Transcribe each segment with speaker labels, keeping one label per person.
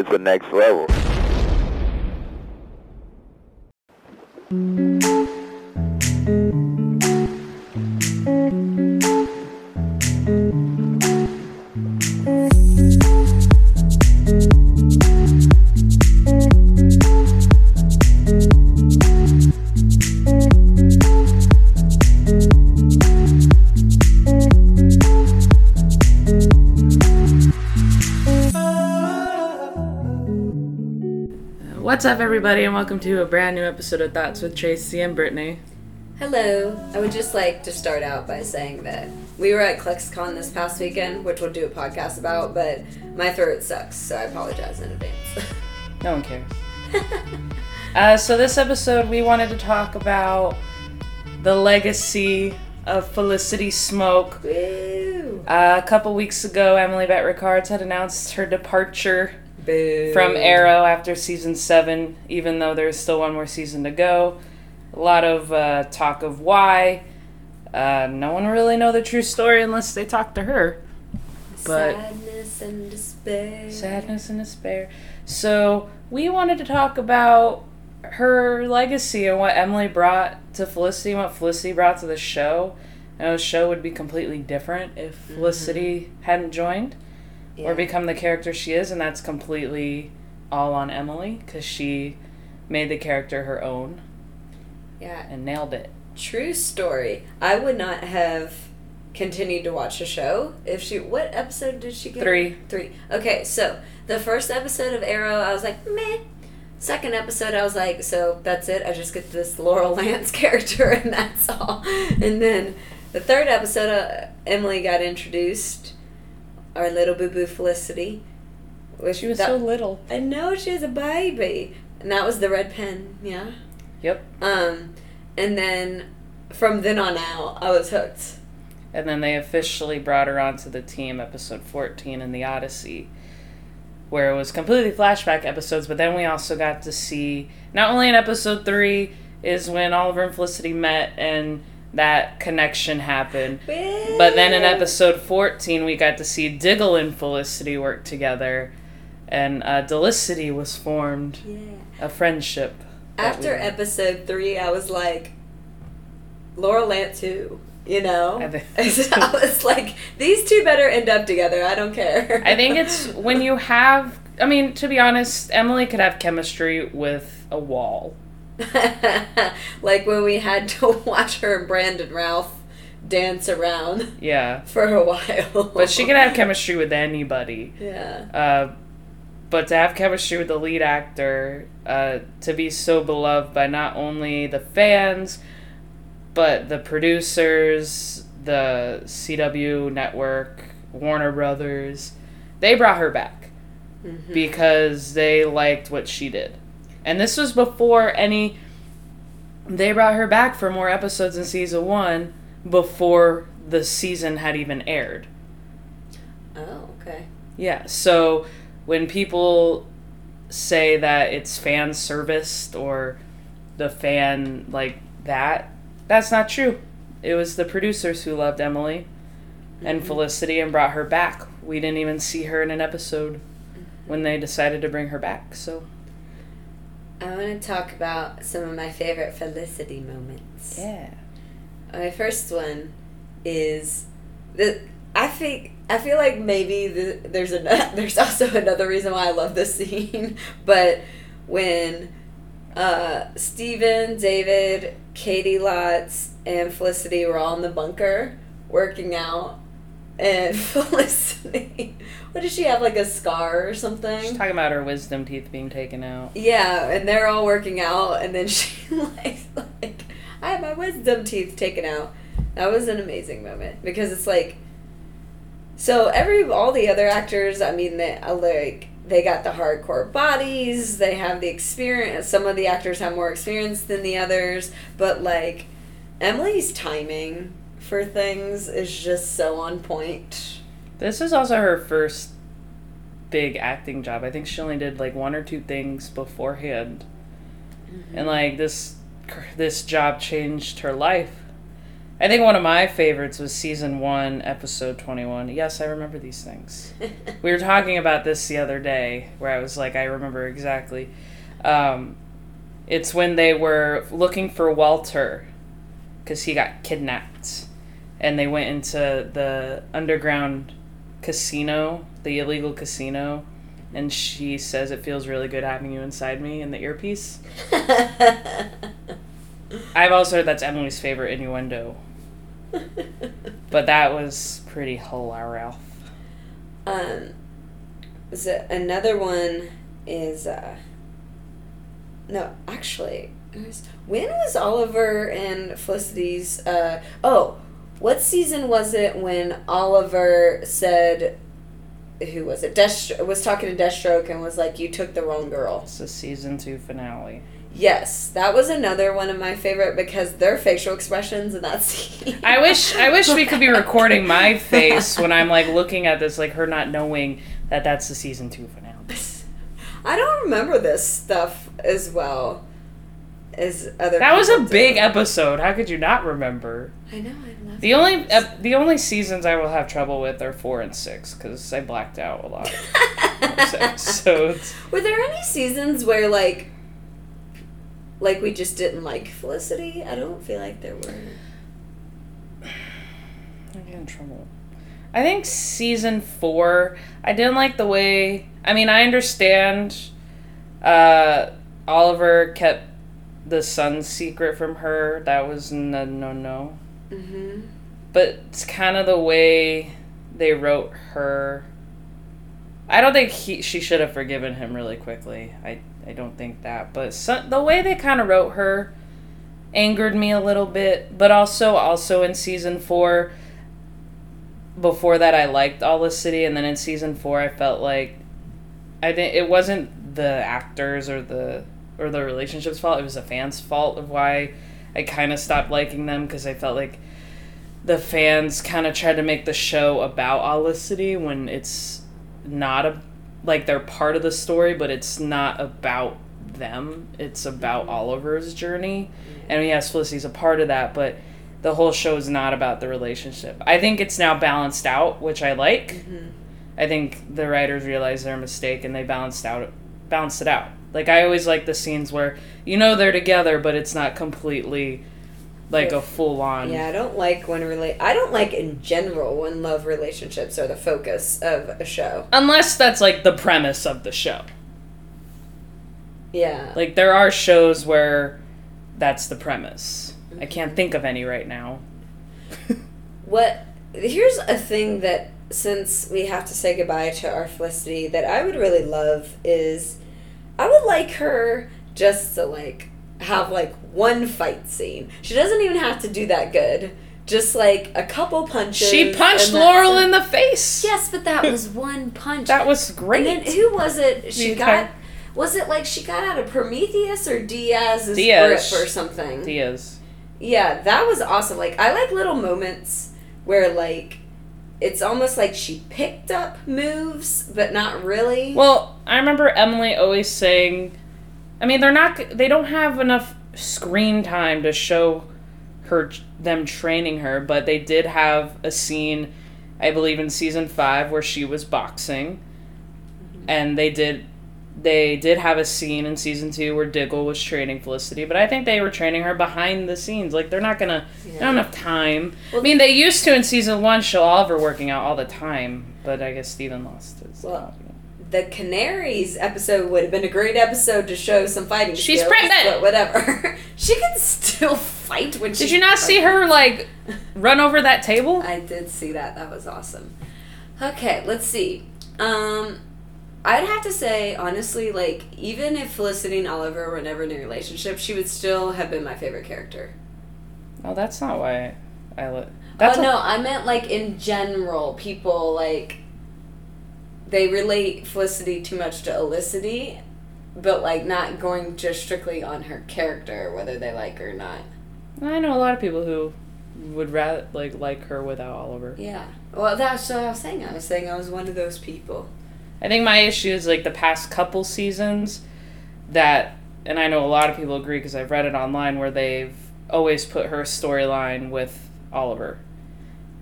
Speaker 1: it's the next level.
Speaker 2: What's up, everybody, and welcome to a brand new episode of Thoughts with Traci and Brittney.
Speaker 3: Hello. I would just like to start out by saying that we were at ClexaCon this past weekend, which we'll do a podcast about, but my throat sucks, so I apologize in advance.
Speaker 2: No one cares. uh, so, this episode, we wanted to talk about the legacy of Felicity Smoak.
Speaker 3: Woo!
Speaker 2: Uh, a couple weeks ago, Emily Bett Rickards had announced her departure
Speaker 3: Boo.
Speaker 2: from Arrow after season seven, even though there's still one more season to go. A lot of uh, talk of why. Uh, no one really know the true story unless they talk to her. but-
Speaker 3: Sadness and despair.
Speaker 2: Sadness and despair. So we wanted to talk about her legacy and what Emily brought to Felicity and what Felicity brought to the show. I know the show would be completely different if Felicity hadn't joined
Speaker 3: Yeah.
Speaker 2: or become the character she is, and that's completely all on Emily because she made the character her own
Speaker 3: Yeah.
Speaker 2: and nailed it.
Speaker 3: True story. I would not have continued to watch the show if she. What episode did she get?
Speaker 2: Three.
Speaker 3: Three. Okay, so the first episode of Arrow, I was like, meh. Second episode, I was like, so that's it. I just get this Laurel Lance character, and that's all. And then the third episode, uh, Emily got introduced, our little boo boo Felicity.
Speaker 2: She was
Speaker 3: that-
Speaker 2: so little.
Speaker 3: I know she was a baby, and that was the red pen. Yeah.
Speaker 2: Yep.
Speaker 3: Um, and then from then on out, I was hooked.
Speaker 2: And then they officially brought her onto the team, episode 14 in the Odyssey, where it was completely flashback episodes, but then we also got to see, not only in episode 3 is when Oliver and Felicity met and that connection happened, but then in episode 14 we got to see Diggle and Felicity work together, and uh, Delicity was formed,
Speaker 3: yeah.
Speaker 2: a friendship.
Speaker 3: After
Speaker 2: we-
Speaker 3: episode three, I was like, Laurel Lance who? You know?
Speaker 2: I
Speaker 3: I was like, these two better end up together. I don't care.
Speaker 2: I think it's when you have. I mean, to be honest, Emily could have chemistry with a wall.
Speaker 3: like when we had to watch her and Brandon Routh dance around
Speaker 2: Yeah.
Speaker 3: for a while.
Speaker 2: But she can have chemistry with anybody.
Speaker 3: Yeah.
Speaker 2: Uh, but to have chemistry with the lead actor, uh, to be so beloved by not only the fans, but the producers, the CW network, Warner Brothers, they brought her back
Speaker 3: Mhm.
Speaker 2: because they liked what she did. And this was before any. They brought her back for more episodes in season one before the season had even aired.
Speaker 3: Oh, okay.
Speaker 2: Yeah, so when people say that it's fan serviced or the fan like that, that's not true. It was the producers who loved Emily and mm-hmm. Felicity and brought her back. We didn't even see her in an episode mm-hmm. when they decided to bring her back. So,
Speaker 3: I want to talk about some of my favorite Felicity moments.
Speaker 2: yeah.
Speaker 3: My first one is the I think I feel like maybe the, there's a there's also another reason why I love this scene, but when uh, Stephen, David, Caity Lotz, and Felicity were all in the bunker working out, and Felicity, what did she have like a scar or something?
Speaker 2: She's talking about her wisdom teeth being taken out.
Speaker 3: Yeah, and they're all working out, and then she like, like I had my wisdom teeth taken out. That was an amazing moment because it's like, so every all the other actors, I mean, they uh, like they got the hardcore bodies, they have the experience. Some of the actors have more experience than the others, but like Emily's timing for things is just so on point.
Speaker 2: This is also her first big acting job. I think she only did like one or two things beforehand. And like this this job changed her life. I think one of my favorites was season one, episode 21. Yes, I remember these things. we were talking about this the other day where I was like, I remember exactly. Um, it's when they were looking for Walter because he got kidnapped. And they went into the underground casino, the illegal casino. And she says, It feels really good having you inside me in the earpiece. I've also heard that's Emily's favorite innuendo. but that was pretty hilarious.
Speaker 3: Um, so another one is uh, no, actually, was, when was Oliver and Felicity's? Uh, oh, what season was it when Oliver said, "Who was it?" Death was talking to Deathstroke and was like, "You took the wrong girl."
Speaker 2: It's the season two finale.
Speaker 3: Yes, that was another one of my favorite because their facial expressions in that scene.
Speaker 2: I wish I wish we could be recording my face when I'm like looking at this, like her not knowing that that's the season two finale.
Speaker 3: I don't remember this stuff as well as other.
Speaker 2: That was a
Speaker 3: do.
Speaker 2: big episode. How could you not remember?
Speaker 3: I know. I love
Speaker 2: The only the only seasons I will have trouble with are four and six because I blacked out a lot. episodes.
Speaker 3: Were there any seasons where like, like we just didn't like Felicity? I don't feel like there were.
Speaker 2: I get in trouble. I think season four. I didn't like the way. I mean, I understand. Uh, Oliver kept the sun's secret from her. That was no no no.
Speaker 3: Mm-hmm.
Speaker 2: But it's kind of the way they wrote her. I don't think he she should have forgiven him really quickly. I I don't think that. But the way they kind of wrote her angered me a little bit. But also also in season four. Before that, I liked Olicity, and then in season four, I felt like I didn't. It wasn't the actors or the or the relationships fault. It was the fans' fault of why I kind of stopped liking them because I felt like the fans kind of tried to make the show about Olicity when it's not a like they're part of the story, but it's not about them. It's about Oliver's journey, and yes, Felicity's a part of that, but the whole show is not about the relationship. I think it's now balanced out, which I like.
Speaker 3: Mm-hmm.
Speaker 2: I think the writers realized their mistake and they balanced out balanced it out. Like I always like the scenes where you know they're together, but it's not completely like a full on.
Speaker 3: Yeah, I don't like when relate. I don't like in general when love relationships are the focus of a show.
Speaker 2: Unless that's like the premise of the show.
Speaker 3: Yeah.
Speaker 2: Like there are shows where that's the premise. I mm-hmm. can't think of any right now.
Speaker 3: What? Here's a thing that since we have to say goodbye to our Felicity, that I would really love is, I would like her just to like have like one fight scene. She doesn't even have to do that good. Just like a couple punches.
Speaker 2: She punched Laurel in the face.
Speaker 3: Yes, but that was one punch.
Speaker 2: That was great.
Speaker 3: And then who was it? She
Speaker 2: The
Speaker 3: got.
Speaker 2: entire-
Speaker 3: Was it like she got out of Prometheus or Diaz's
Speaker 2: Diaz.
Speaker 3: grip or something?
Speaker 2: Diaz.
Speaker 3: Yeah, that was awesome. Like I like little moments where like it's almost like she picked up moves, but not really.
Speaker 2: Well, I remember Emily always saying, I mean, they're not, they don't have enough screen time to show her, them training her, but they did have a scene, I believe in season five, where she was boxing, mm-hmm. and they did, they did have a scene in season two where Diggle was training Felicity, but I think they were training her behind the scenes. Like they're not gonna, they don't have time. I mean, they used to in season one show Oliver working out all the time, but I guess Stephen lost his.
Speaker 3: Well, the Canaries episode would have been a great episode to show some fighting.
Speaker 2: She's
Speaker 3: skills,
Speaker 2: pregnant!
Speaker 3: but whatever. she can still fight when she.
Speaker 2: Did you not see her like run over that table?
Speaker 3: I did see that. That was awesome. Okay, let's see. Um, I'd have to say honestly, like even if Felicity and Oliver were never in a relationship, she would still have been my favorite character.
Speaker 2: Oh, that's not why I let. Oh, that's
Speaker 3: oh
Speaker 2: a-
Speaker 3: no, I meant like in general, people like they relate Felicity too much to Olicity, but like not going just strictly on her character, whether they like her or not.
Speaker 2: I know a lot of people who would rather like like her without Oliver.
Speaker 3: Yeah. Well, that's what I was saying. I was saying I was one of those people.
Speaker 2: I think my issue is like the past couple seasons that, and I know a lot of people agree because I've read it online where they've always put her storyline with Oliver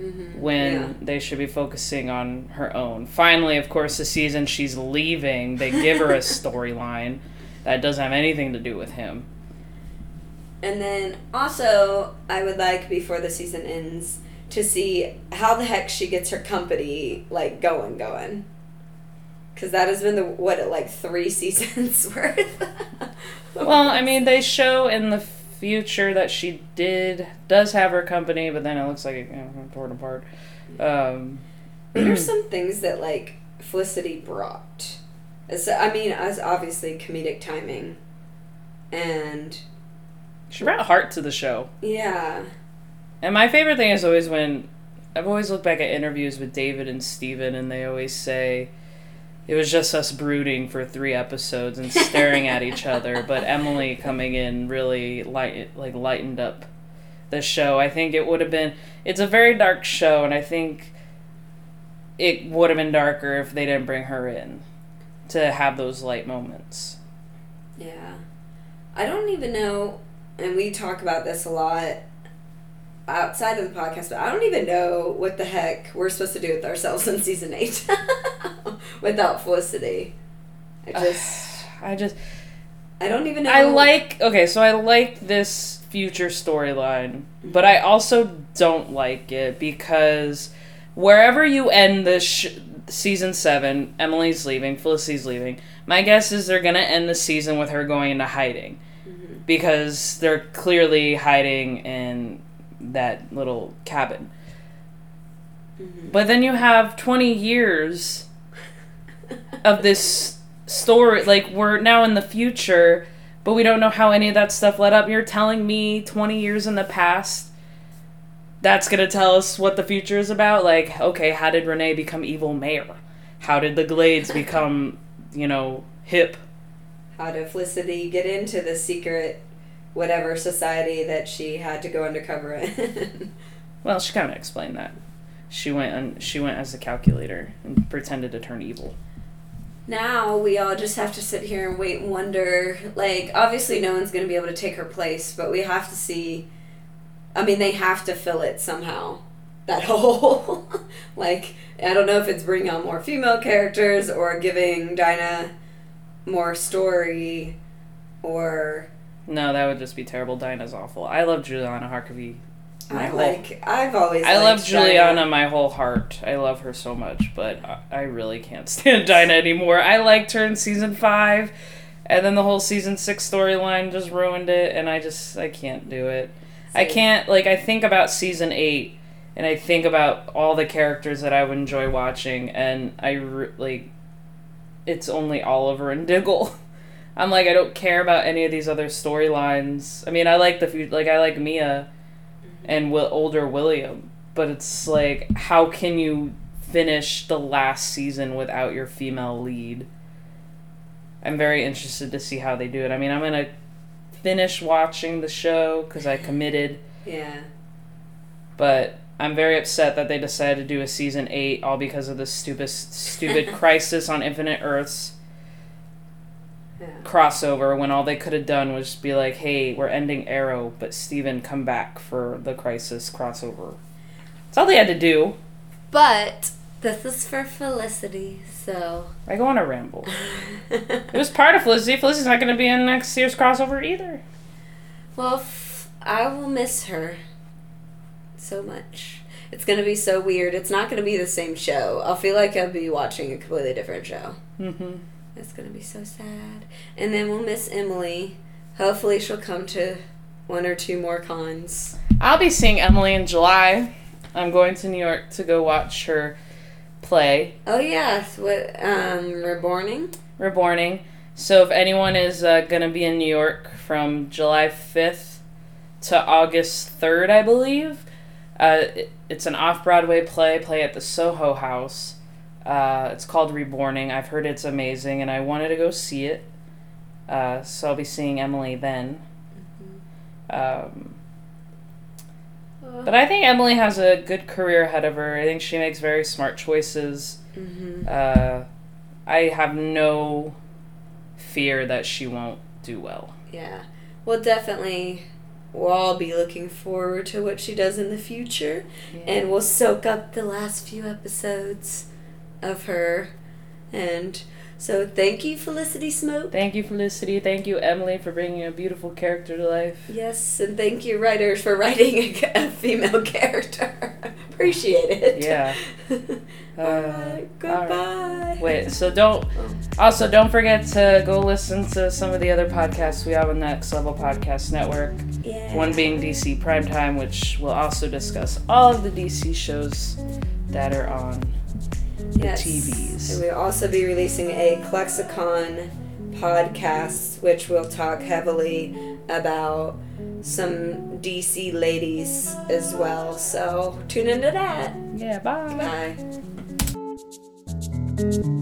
Speaker 3: Mm-hmm.
Speaker 2: when
Speaker 3: Yeah.
Speaker 2: they should be focusing on her own. Finally, of course, the season she's leaving, they give her a storyline that doesn't have anything to do with him.
Speaker 3: And then also, I would like before the season ends to see how the heck she gets her company like going, going. Because that has been the what like three seasons worth.
Speaker 2: Well, I mean, they show in the future that she did does have her company, but then it looks like it you know, torn apart. Um,
Speaker 3: there's some things that like Felicity brought. As, I mean, as obviously comedic timing, and
Speaker 2: she brought heart to the show.
Speaker 3: yeah,
Speaker 2: And my favorite thing is always when I've always looked back at interviews with David and Stephen and they always say it was just us brooding for three episodes and staring at each other, but Emily coming in really light like lightened up the show. I think it would have been it's a very dark show and I think it would have been darker if they didn't bring her in to have those light moments.
Speaker 3: yeah. I don't even know, and we talk about this a lot outside of the podcast, but I don't even know what the heck we're supposed to do with ourselves in season eight without Felicity. I just,
Speaker 2: I just
Speaker 3: I don't even know.
Speaker 2: I like okay, so I like this future storyline, but I also don't like it because wherever you end this sh- season seven, Emily's leaving, Felicity's leaving. My guess is they're gonna end the season with her going into hiding mm-hmm. because they're clearly hiding in that little cabin. Mm-hmm. But then you have twenty years of this story like we're now in the future but we don't know how any of that stuff led up. You're telling me 20 years in the past that's going to tell us what the future is about? Like okay how did Rene become evil mayor? How did the glades become you know hip?
Speaker 3: How did Felicity get into the secret, whatever society that she had to go undercover in?
Speaker 2: well she kind of explained that. She went and she went as a calculator and pretended to turn evil
Speaker 3: now we all just have to sit here and wait and wonder. Like, obviously, no one's going to be able to take her place, but we have to see. I mean, they have to fill it somehow. That hole. like, I don't know if it's bringing on more female characters or giving Dinah more story or.
Speaker 2: no that would just be terrible dinah's awful i love juliana harkavy my
Speaker 3: I
Speaker 2: whole-
Speaker 3: like. I've always.
Speaker 2: I love Juliana
Speaker 3: Dinah.
Speaker 2: my whole heart. I love her so much, but I- I really can't stand Dinah anymore. I liked her in season five, and then the whole season six storyline just ruined it, and I just I can't do it. I can't like I think about season eight, and I think about all the characters that I would enjoy watching, and I re- like it's only Oliver and Diggle. I'm like I don't care about any of these other storylines. I mean, I like the like I like Mia and will, older William, but it's like how can you finish the last season without your female lead? I'm very interested to see how they do it. I mean, I'm gonna finish watching the show because I committed,
Speaker 3: Yeah.
Speaker 2: but I'm very upset that they decided to do a season eight all because of this stupid, stupid crisis on Infinite Earths
Speaker 3: Yeah.
Speaker 2: crossover when all they could have done was be like, "Hey, we're ending Arrow, but Stephen come back for the Crisis crossover." That's all they had to do.
Speaker 3: But this is for Felicity, so.
Speaker 2: I go on a ramble. It was part of Felicity. Felicity's not going to be in next year's crossover either.
Speaker 3: Well, f- I will miss her so much. It's gonna be so weird. It's not gonna be the same show. I'll feel like I'll be watching a completely different show.
Speaker 2: Mm-hmm.
Speaker 3: It's gonna be so sad. And then we'll miss Emily. Hopefully, she'll come to one or two more cons.
Speaker 2: I'll be seeing Emily in July. I'm going to New York to go watch her play
Speaker 3: Oh yes, what um, reborning?
Speaker 2: Reborning. So if anyone is uh, going to be in New York from July 5th to August 3rd, I believe, uh, it, it's an off Broadway play, play at the Soho House. Uh, it's called Reborning. I've heard it's amazing, and I wanted to go see it. Uh, so I'll be seeing Emily then. Um, but I think Emily has a good career ahead of her. I think she makes very smart choices.
Speaker 3: Mm-hmm.
Speaker 2: Uh, I have no fear that she won't do well.
Speaker 3: Yeah. Well, definitely. we'll all be looking forward to what she does in the future.
Speaker 2: Yeah.
Speaker 3: And we'll soak up the last few episodes of her. And so thank you, Felicity Smoak.
Speaker 2: Thank you, Felicity. Thank you, Emily, for bringing a beautiful character to life.
Speaker 3: Yes, and thank you, writers, for writing a, a female character. Appreciate it.
Speaker 2: Yeah. Uh,
Speaker 3: Alright, goodbye.
Speaker 2: Wait, so don't. Also, don't forget to go listen to some of the other podcasts we have on Next Level Podcast Network.
Speaker 3: Yeah.
Speaker 2: One being DC Primetime, which will also discuss all of the DC shows that are on the
Speaker 3: yes.
Speaker 2: TVs.
Speaker 3: And we'll also be releasing a ClexaCon podcast, which will talk heavily about some DC ladies as well. So tune into that.
Speaker 2: Yeah, bye.
Speaker 3: Bye.